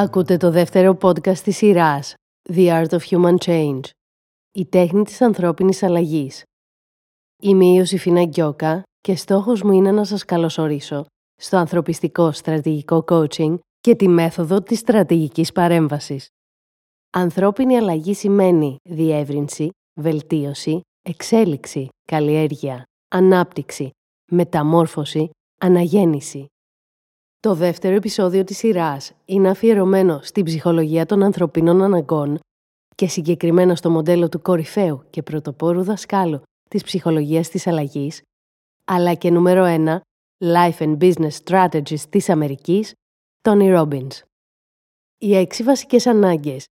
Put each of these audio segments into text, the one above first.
Ακούτε το δεύτερο podcast της σειράς The Art of Human Change Η τέχνη της ανθρώπινης αλλαγής Είμαι η Ιωσήφινα Γκιόκα και στόχος μου είναι να σας καλωσορίσω στο ανθρωπιστικό στρατηγικό coaching και τη μέθοδο της στρατηγικής παρέμβασης. Ανθρώπινη αλλαγή σημαίνει διεύρυνση, βελτίωση, εξέλιξη, καλλιέργεια, ανάπτυξη, μεταμόρφωση, αναγέννηση. Το δεύτερο επεισόδιο της σειράς είναι αφιερωμένο στην ψυχολογία των ανθρωπίνων αναγκών και συγκεκριμένα στο μοντέλο του κορυφαίου και πρωτοπόρου δασκάλου της ψυχολογίας της αλλαγής, αλλά και νούμερο 1 Life and Business Strategies της Αμερικής, Tony Robbins. Οι έξι βασικές ανάγκες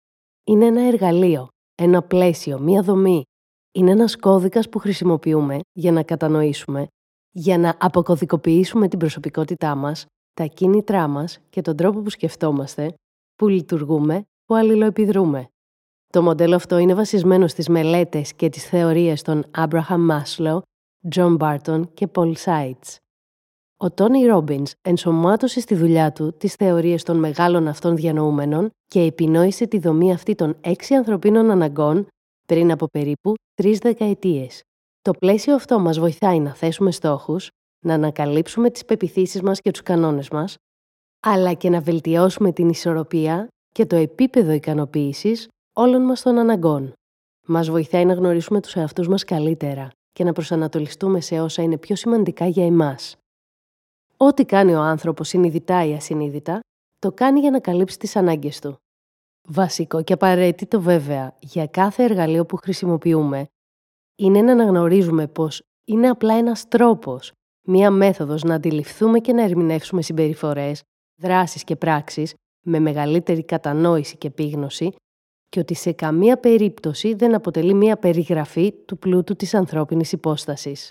είναι ένα εργαλείο, ένα πλαίσιο, μία δομή. Είναι ένας κώδικας που χρησιμοποιούμε για να κατανοήσουμε, για να αποκωδικοποιήσουμε την προσωπικότητά μας τα κίνητρά μας και τον τρόπο που σκεφτόμαστε, που λειτουργούμε, που αλληλοεπιδρούμε. Το μοντέλο αυτό είναι βασισμένο στις μελέτες και τις θεωρίες των Abraham Maslow, John Barton και Paul Seitz. Ο Τόνι Ρόμπινς ενσωμάτωσε στη δουλειά του τις θεωρίες των μεγάλων αυτών διανοούμενων και επινόησε τη δομή αυτή των έξι ανθρωπίνων αναγκών πριν από περίπου τρεις δεκαετίες. Το πλαίσιο αυτό μας βοηθάει να θέσουμε στόχους, να ανακαλύψουμε τις πεπιθήσεις μας και τους κανόνες μας, αλλά και να βελτιώσουμε την ισορροπία και το επίπεδο ικανοποίησης όλων μας των αναγκών. Μας βοηθάει να γνωρίσουμε τους εαυτούς μας καλύτερα και να προσανατολιστούμε σε όσα είναι πιο σημαντικά για εμάς. Ό,τι κάνει ο άνθρωπος συνειδητά ή ασυνείδητα, το κάνει για να καλύψει τις ανάγκες του. Βασικό και απαραίτητο βέβαια για κάθε εργαλείο που χρησιμοποιούμε είναι να αναγνωρίζουμε πως είναι απλά ένας τρόπος μία μέθοδος να αντιληφθούμε και να ερμηνεύσουμε συμπεριφορές, δράσεις και πράξεις με μεγαλύτερη κατανόηση και επίγνωση και ότι σε καμία περίπτωση δεν αποτελεί μία περιγραφή του πλούτου της ανθρώπινης υπόστασης.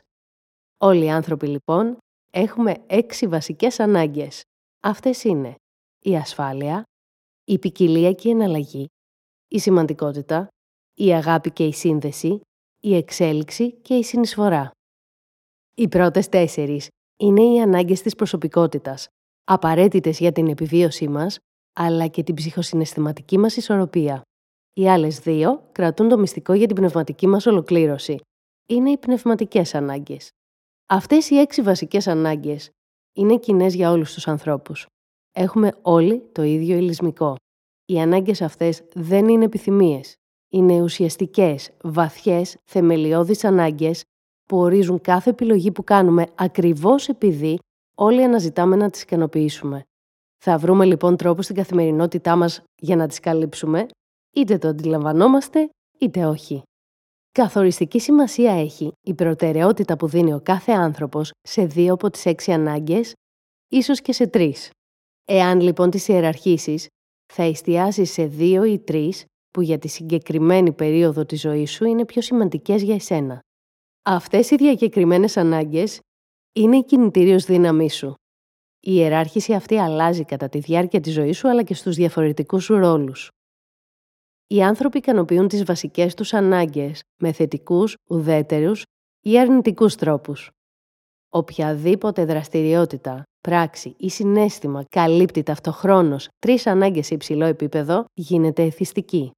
Όλοι οι άνθρωποι λοιπόν έχουμε έξι βασικές ανάγκες. Αυτές είναι η ασφάλεια, η ποικιλία και η εναλλαγή, η σημαντικότητα, η αγάπη και η σύνδεση, η εξέλιξη και η συνεισφορά. Οι πρώτες τέσσερις είναι οι ανάγκες της προσωπικότητας, απαραίτητες για την επιβίωσή μας, αλλά και την ψυχοσυναισθηματική μας ισορροπία. Οι άλλες δύο κρατούν το μυστικό για την πνευματική μας ολοκλήρωση. Είναι οι πνευματικές ανάγκες. Αυτές οι έξι βασικές ανάγκες είναι κοινές για όλους τους ανθρώπους. Έχουμε όλοι το ίδιο ηλισμικό. Οι ανάγκες αυτές δεν είναι επιθυμίες. Είναι ουσιαστικές, βαθιές, θεμελιώδεις ανάγκες που ορίζουν κάθε επιλογή που κάνουμε ακριβώς επειδή όλοι αναζητάμε να τις ικανοποιήσουμε. Θα βρούμε λοιπόν τρόπο στην καθημερινότητά μας για να τις καλύψουμε, είτε το αντιλαμβανόμαστε είτε όχι. Καθοριστική σημασία έχει η προτεραιότητα που δίνει ο κάθε άνθρωπος σε δύο από τις έξι ανάγκες, ίσως και σε τρεις. Εάν λοιπόν τις ιεραρχήσεις, θα εστιάσεις σε δύο ή τρεις που για τη συγκεκριμένη περίοδο της ζωής σου είναι πιο σημαντικές για εσένα. Αυτές οι διακεκριμένες ανάγκες είναι η κινητήριος δύναμή σου. Η ιεράρχηση αυτή αλλάζει κατά τη διάρκεια της ζωής σου αλλά και στους διαφορετικούς σου ρόλους. Οι άνθρωποι ικανοποιούν τις βασικές τους ανάγκες με θετικούς, ουδέτερους ή αρνητικούς τρόπους. Οποιαδήποτε δραστηριότητα, πράξη ή συνέστημα καλύπτει ταυτοχρόνως τρεις ανάγκες σε υψηλό επίπεδο γίνεται εθιστική.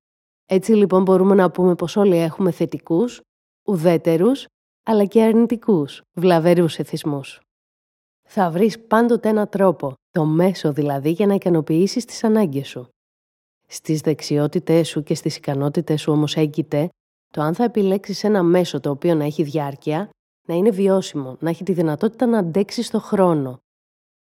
Έτσι λοιπόν μπορούμε να πούμε πως όλοι έχουμε θετικούς, ουδέτερους αλλά και αρνητικούς, βλαβερούς εθισμούς. Θα βρεις πάντοτε ένα τρόπο, το μέσο δηλαδή για να ικανοποιήσεις τις ανάγκες σου. Στις δεξιότητές σου και στις ικανότητες σου όμως έγκυται το αν θα επιλέξεις ένα μέσο το οποίο να έχει διάρκεια, να είναι βιώσιμο, να έχει τη δυνατότητα να αντέξεις στο χρόνο.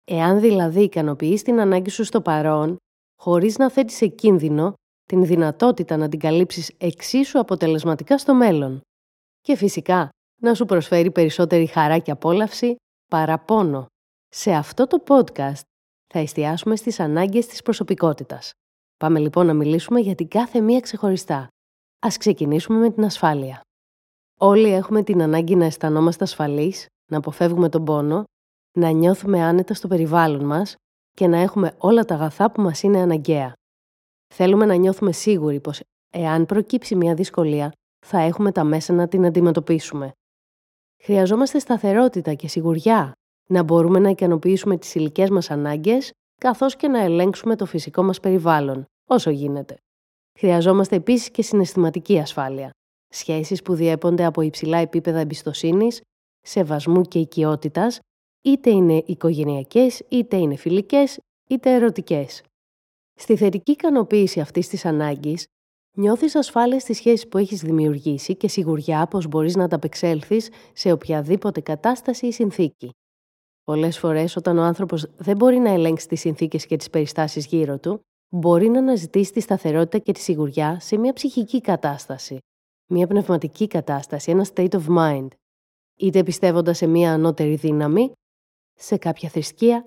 Εάν δηλαδή ικανοποιείς την ανάγκη σου στο παρόν, χωρίς να θέτεις σε κίνδυνο την δυνατότητα να την καλύψεις εξίσου αποτελεσματικά στο μέλλον. Και φυσικά, να σου προσφέρει περισσότερη χαρά και απόλαυση παρά πόνο. Σε αυτό το podcast θα εστιάσουμε στις ανάγκες της προσωπικότητας. Πάμε λοιπόν να μιλήσουμε για την κάθε μία ξεχωριστά. Ας ξεκινήσουμε με την ασφάλεια. Όλοι έχουμε την ανάγκη να αισθανόμαστε ασφαλείς, να αποφεύγουμε τον πόνο, να νιώθουμε άνετα στο περιβάλλον μας και να έχουμε όλα τα αγαθά που μας είναι αναγκαία. Θέλουμε να νιώθουμε σίγουροι πως εάν προκύψει μια δυσκολία, θα έχουμε τα μέσα να την αντιμετωπίσουμε. Χρειαζόμαστε σταθερότητα και σιγουριά να μπορούμε να ικανοποιήσουμε τις υλικές μας ανάγκες καθώς και να ελέγξουμε το φυσικό μας περιβάλλον, όσο γίνεται. Χρειαζόμαστε επίσης και συναισθηματική ασφάλεια. Σχέσεις που διέπονται από υψηλά επίπεδα εμπιστοσύνης, σεβασμού και οικειότητας, είτε είναι οικογενειακές, είτε είναι φιλικές, είτε ερωτικές. Στη θετική ικανοποίηση αυτής της ανάγκης, νιώθεις ασφάλεια στις σχέσεις που έχεις δημιουργήσει και σιγουριά πως μπορείς να ταπεξέλθεις σε οποιαδήποτε κατάσταση ή συνθήκη. Πολλές φορές όταν ο άνθρωπος δεν μπορεί να ελέγξει τις συνθήκες και τις περιστάσεις γύρω του, μπορεί να αναζητήσει τη σταθερότητα και τη σιγουριά σε μια ψυχική κατάσταση, μια πνευματική κατάσταση, ένα state of mind, είτε πιστεύοντας σε μια ανώτερη δύναμη, σε κάποια θρησκεία,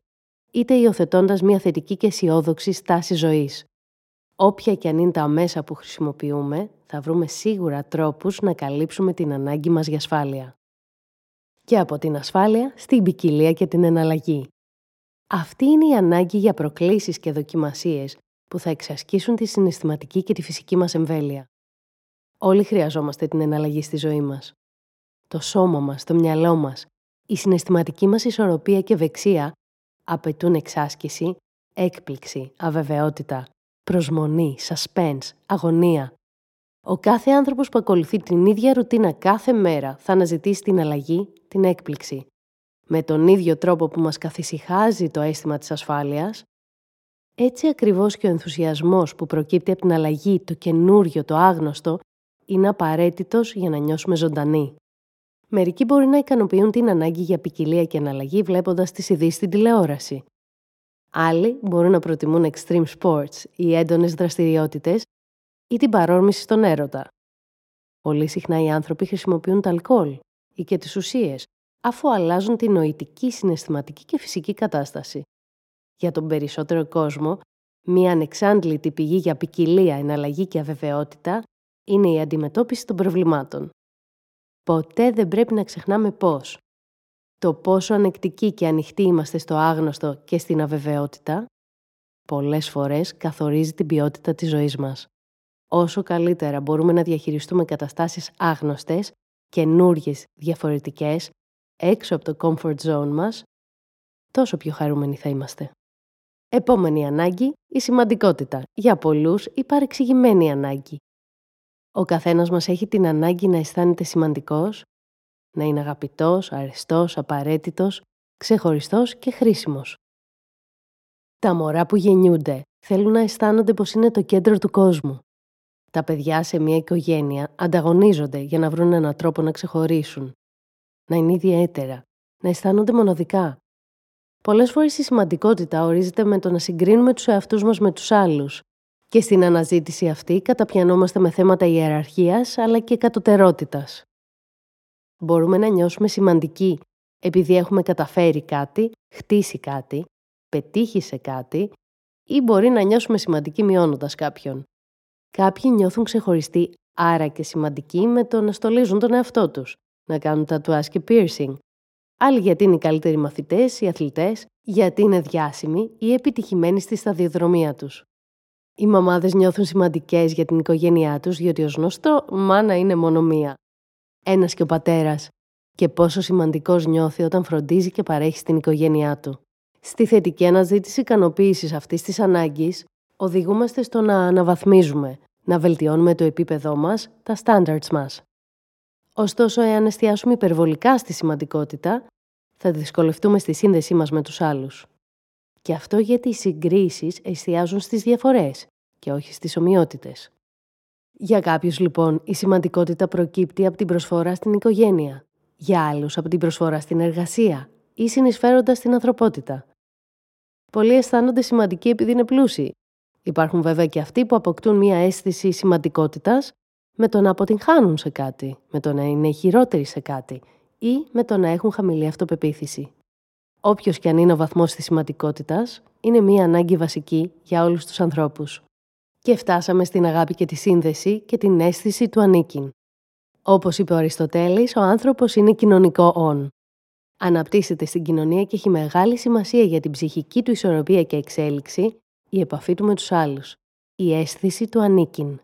είτε υιοθετώντας μια θετική και αισιόδοξη στάση ζωής. Όποια και αν είναι τα μέσα που χρησιμοποιούμε, θα βρούμε σίγουρα τρόπους να καλύψουμε την ανάγκη μας για ασφάλεια. Και από την ασφάλεια στην ποικιλία και την εναλλαγή. Αυτή είναι η ανάγκη για προκλήσεις και δοκιμασίες που θα εξασκήσουν τη συναισθηματική και τη φυσική μας εμβέλεια. Όλοι χρειαζόμαστε την εναλλαγή στη ζωή μας. Το σώμα μας, το μυαλό μας, η συναισθηματική μας ισορροπία και ευεξία απαιτούν εξάσκηση, έκπληξη, αβεβαιότητα, προσμονή, suspense, αγωνία. Ο κάθε άνθρωπος που ακολουθεί την ίδια ρουτίνα κάθε μέρα θα αναζητήσει την αλλαγή, την έκπληξη. Με τον ίδιο τρόπο που μας καθησυχάζει το αίσθημα της ασφάλειας, έτσι ακριβώς και ο ενθουσιασμός που προκύπτει από την αλλαγή, το καινούριο, το άγνωστο, είναι απαραίτητος για να νιώσουμε ζωντανοί. Μερικοί μπορεί να ικανοποιούν την ανάγκη για ποικιλία και αναλλαγή βλέποντας τις ειδήσεις στην τηλεόραση. Άλλοι μπορούν να προτιμούν extreme sports ή έντονες δραστηριότητες ή την παρόρμηση στον έρωτα. Πολύ συχνά οι άνθρωποι χρησιμοποιούν τα αλκοόλ ή και τις ουσίες, αφού αλλάζουν την νοητική, συναισθηματική και φυσική κατάσταση. Για τον περισσότερο κόσμο, μία ανεξάντλητη πηγή για ποικιλία, εναλλαγή και αβεβαιότητα είναι η αντιμετώπιση των προβλημάτων. Ποτέ δεν πρέπει να ξεχνάμε πώς. Το πόσο ανεκτικοί και ανοιχτοί είμαστε στο άγνωστο και στην αβεβαιότητα, πολλές φορές καθορίζει την ποιότητα της ζωής μας. Όσο καλύτερα μπορούμε να διαχειριστούμε καταστάσεις άγνωστες, καινούριε διαφορετικές, έξω από το comfort zone μας, τόσο πιο χαρούμενοι θα είμαστε. Επόμενη ανάγκη, η σημαντικότητα. Για πολλούς, η παρεξηγημένη ανάγκη. Ο καθένας μας έχει την ανάγκη να αισθάνεται σημαντικός, να είναι αγαπητός, αρεστός, απαραίτητος, ξεχωριστός και χρήσιμος. Τα μωρά που γεννιούνται θέλουν να αισθάνονται πως είναι το κέντρο του κόσμου. Τα παιδιά σε μια οικογένεια ανταγωνίζονται για να βρουν έναν τρόπο να ξεχωρίσουν, να είναι ιδιαίτερα, να αισθάνονται μοναδικά. Πολλές φορές η σημαντικότητα ορίζεται με το να συγκρίνουμε τους εαυτούς μας με τους άλλους και στην αναζήτηση αυτή καταπιανόμαστε με θέματα ιεραρχίας αλλά και κατωτερότητας. Μπορούμε να νιώσουμε σημαντικοί επειδή έχουμε καταφέρει κάτι, χτίσει κάτι, πετύχει σε κάτι ή μπορεί να νιώσουμε σημαντικοί μειώνοντας κάποιον. Κάποιοι νιώθουν ξεχωριστοί άρα και σημαντικοί με το να στολίζουν τον εαυτό τους, να κάνουν τατουάζ και piercing. Άλλοι γιατί είναι οι καλύτεροι μαθητές, οι αθλητές, γιατί είναι διάσημοι ή επιτυχημένοι στη σταδιοδρομία τους. Οι μαμάδες νιώθουν σημαντικές για την οικογένειά τους, διότι ως γνωστό, μάνα είναι μόνο μία. Ένας και ο πατέρας. Και πόσο σημαντικός νιώθει όταν φροντίζει και παρέχει στην οικογένειά του. Στη θετική αναζήτηση ικανοποίησης αυτής της ανάγκης, οδηγούμαστε στο να αναβαθμίζουμε, να βελτιώνουμε το επίπεδό μας, τα standards μας. Ωστόσο, εάν εστιάσουμε υπερβολικά στη σημαντικότητα, θα δυσκολευτούμε στη σύνδεσή μας με τους άλλους. Και αυτό γιατί οι συγκρίσεις εστιάζουν στις διαφορές και όχι στις ομοιότητες. Για κάποιους λοιπόν η σημαντικότητα προκύπτει από την προσφορά στην οικογένεια, για άλλους από την προσφορά στην εργασία ή συνεισφέροντας στην ανθρωπότητα. Πολλοί αισθάνονται σημαντικοί επειδή είναι πλούσιοι. Υπάρχουν βέβαια και αυτοί που αποκτούν μια αίσθηση σημαντικότητας με το να αποτυγχάνουν σε κάτι, με το να είναι χειρότεροι σε κάτι ή με το να έχουν χαμηλή αυτοπεποίθηση όποιος και αν είναι ο βαθμός της σημαντικότητας, είναι μία ανάγκη βασική για όλους τους ανθρώπους. Και φτάσαμε στην αγάπη και τη σύνδεση και την αίσθηση του ανήκειν. Όπως είπε ο Αριστοτέλης, ο άνθρωπος είναι κοινωνικό όν. Αναπτύσσεται στην κοινωνία και έχει μεγάλη σημασία για την ψυχική του ισορροπία και εξέλιξη η επαφή του με τους άλλους. Η αίσθηση του ανήκειν.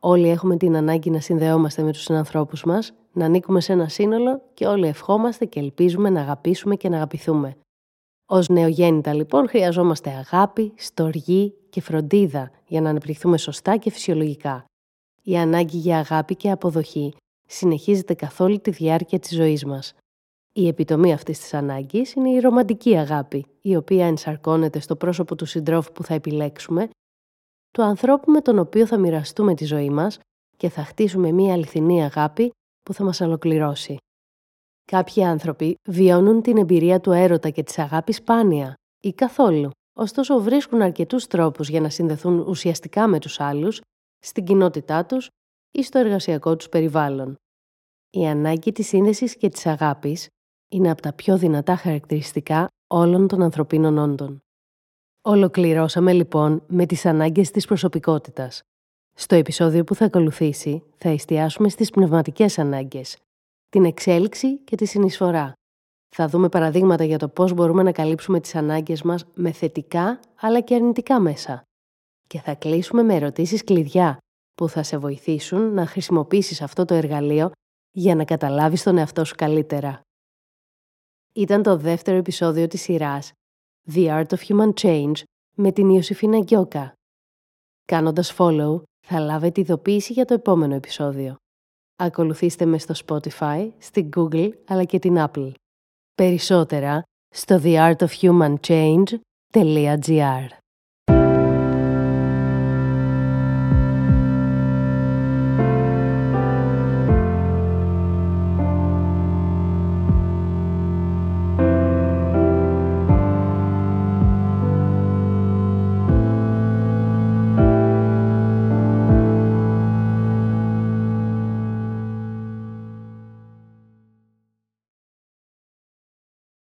Όλοι έχουμε την ανάγκη να συνδεόμαστε με τους συνανθρώπους μας, να ανήκουμε σε ένα σύνολο και όλοι ευχόμαστε και ελπίζουμε να αγαπήσουμε και να αγαπηθούμε. Ως νεογέννητα λοιπόν χρειαζόμαστε αγάπη, στοργή και φροντίδα για να αναπτυχθούμε σωστά και φυσιολογικά. Η ανάγκη για αγάπη και αποδοχή συνεχίζεται καθ' όλη τη διάρκεια της ζωής μας. Η επιτομή αυτής της ανάγκης είναι η ρομαντική αγάπη, η οποία ενσαρκώνεται στο πρόσωπο του συντρόφου που θα επιλέξουμε, του ανθρώπου με τον οποίο θα μοιραστούμε τη ζωή μας και θα χτίσουμε μία αληθινή αγάπη που θα μας ολοκληρώσει. Κάποιοι άνθρωποι βιώνουν την εμπειρία του έρωτα και της αγάπης σπάνια ή καθόλου, ωστόσο βρίσκουν αρκετούς τρόπους για να συνδεθούν ουσιαστικά με τους άλλους, στην κοινότητά τους ή στο εργασιακό τους περιβάλλον. Η ανάγκη της σύνδεσης και της αγάπης είναι από τα πιο δυνατά χαρακτηριστικά όλων των ανθρωπίνων όντων. Ολοκληρώσαμε λοιπόν με τις ανάγκες της προσωπικότητας. Στο επεισόδιο που θα ακολουθήσει θα εστιάσουμε στις πνευματικές ανάγκες, την εξέλιξη και τη συνεισφορά. Θα δούμε παραδείγματα για το πώς μπορούμε να καλύψουμε τις ανάγκες μας με θετικά αλλά και αρνητικά μέσα. Και θα κλείσουμε με ερωτήσεις κλειδιά που θα σε βοηθήσουν να χρησιμοποιήσεις αυτό το εργαλείο για να καταλάβεις τον εαυτό σου καλύτερα. Ήταν το δεύτερο επεισόδιο της σειράς The Art of Human Change με την Ιωσήφινα Γκιόκα. Κάνοντας follow θα λάβετε ειδοποίηση για το επόμενο επεισόδιο. Ακολουθήστε με στο Spotify, στην Google αλλά και την Apple. Περισσότερα στο theartofhumanchange.gr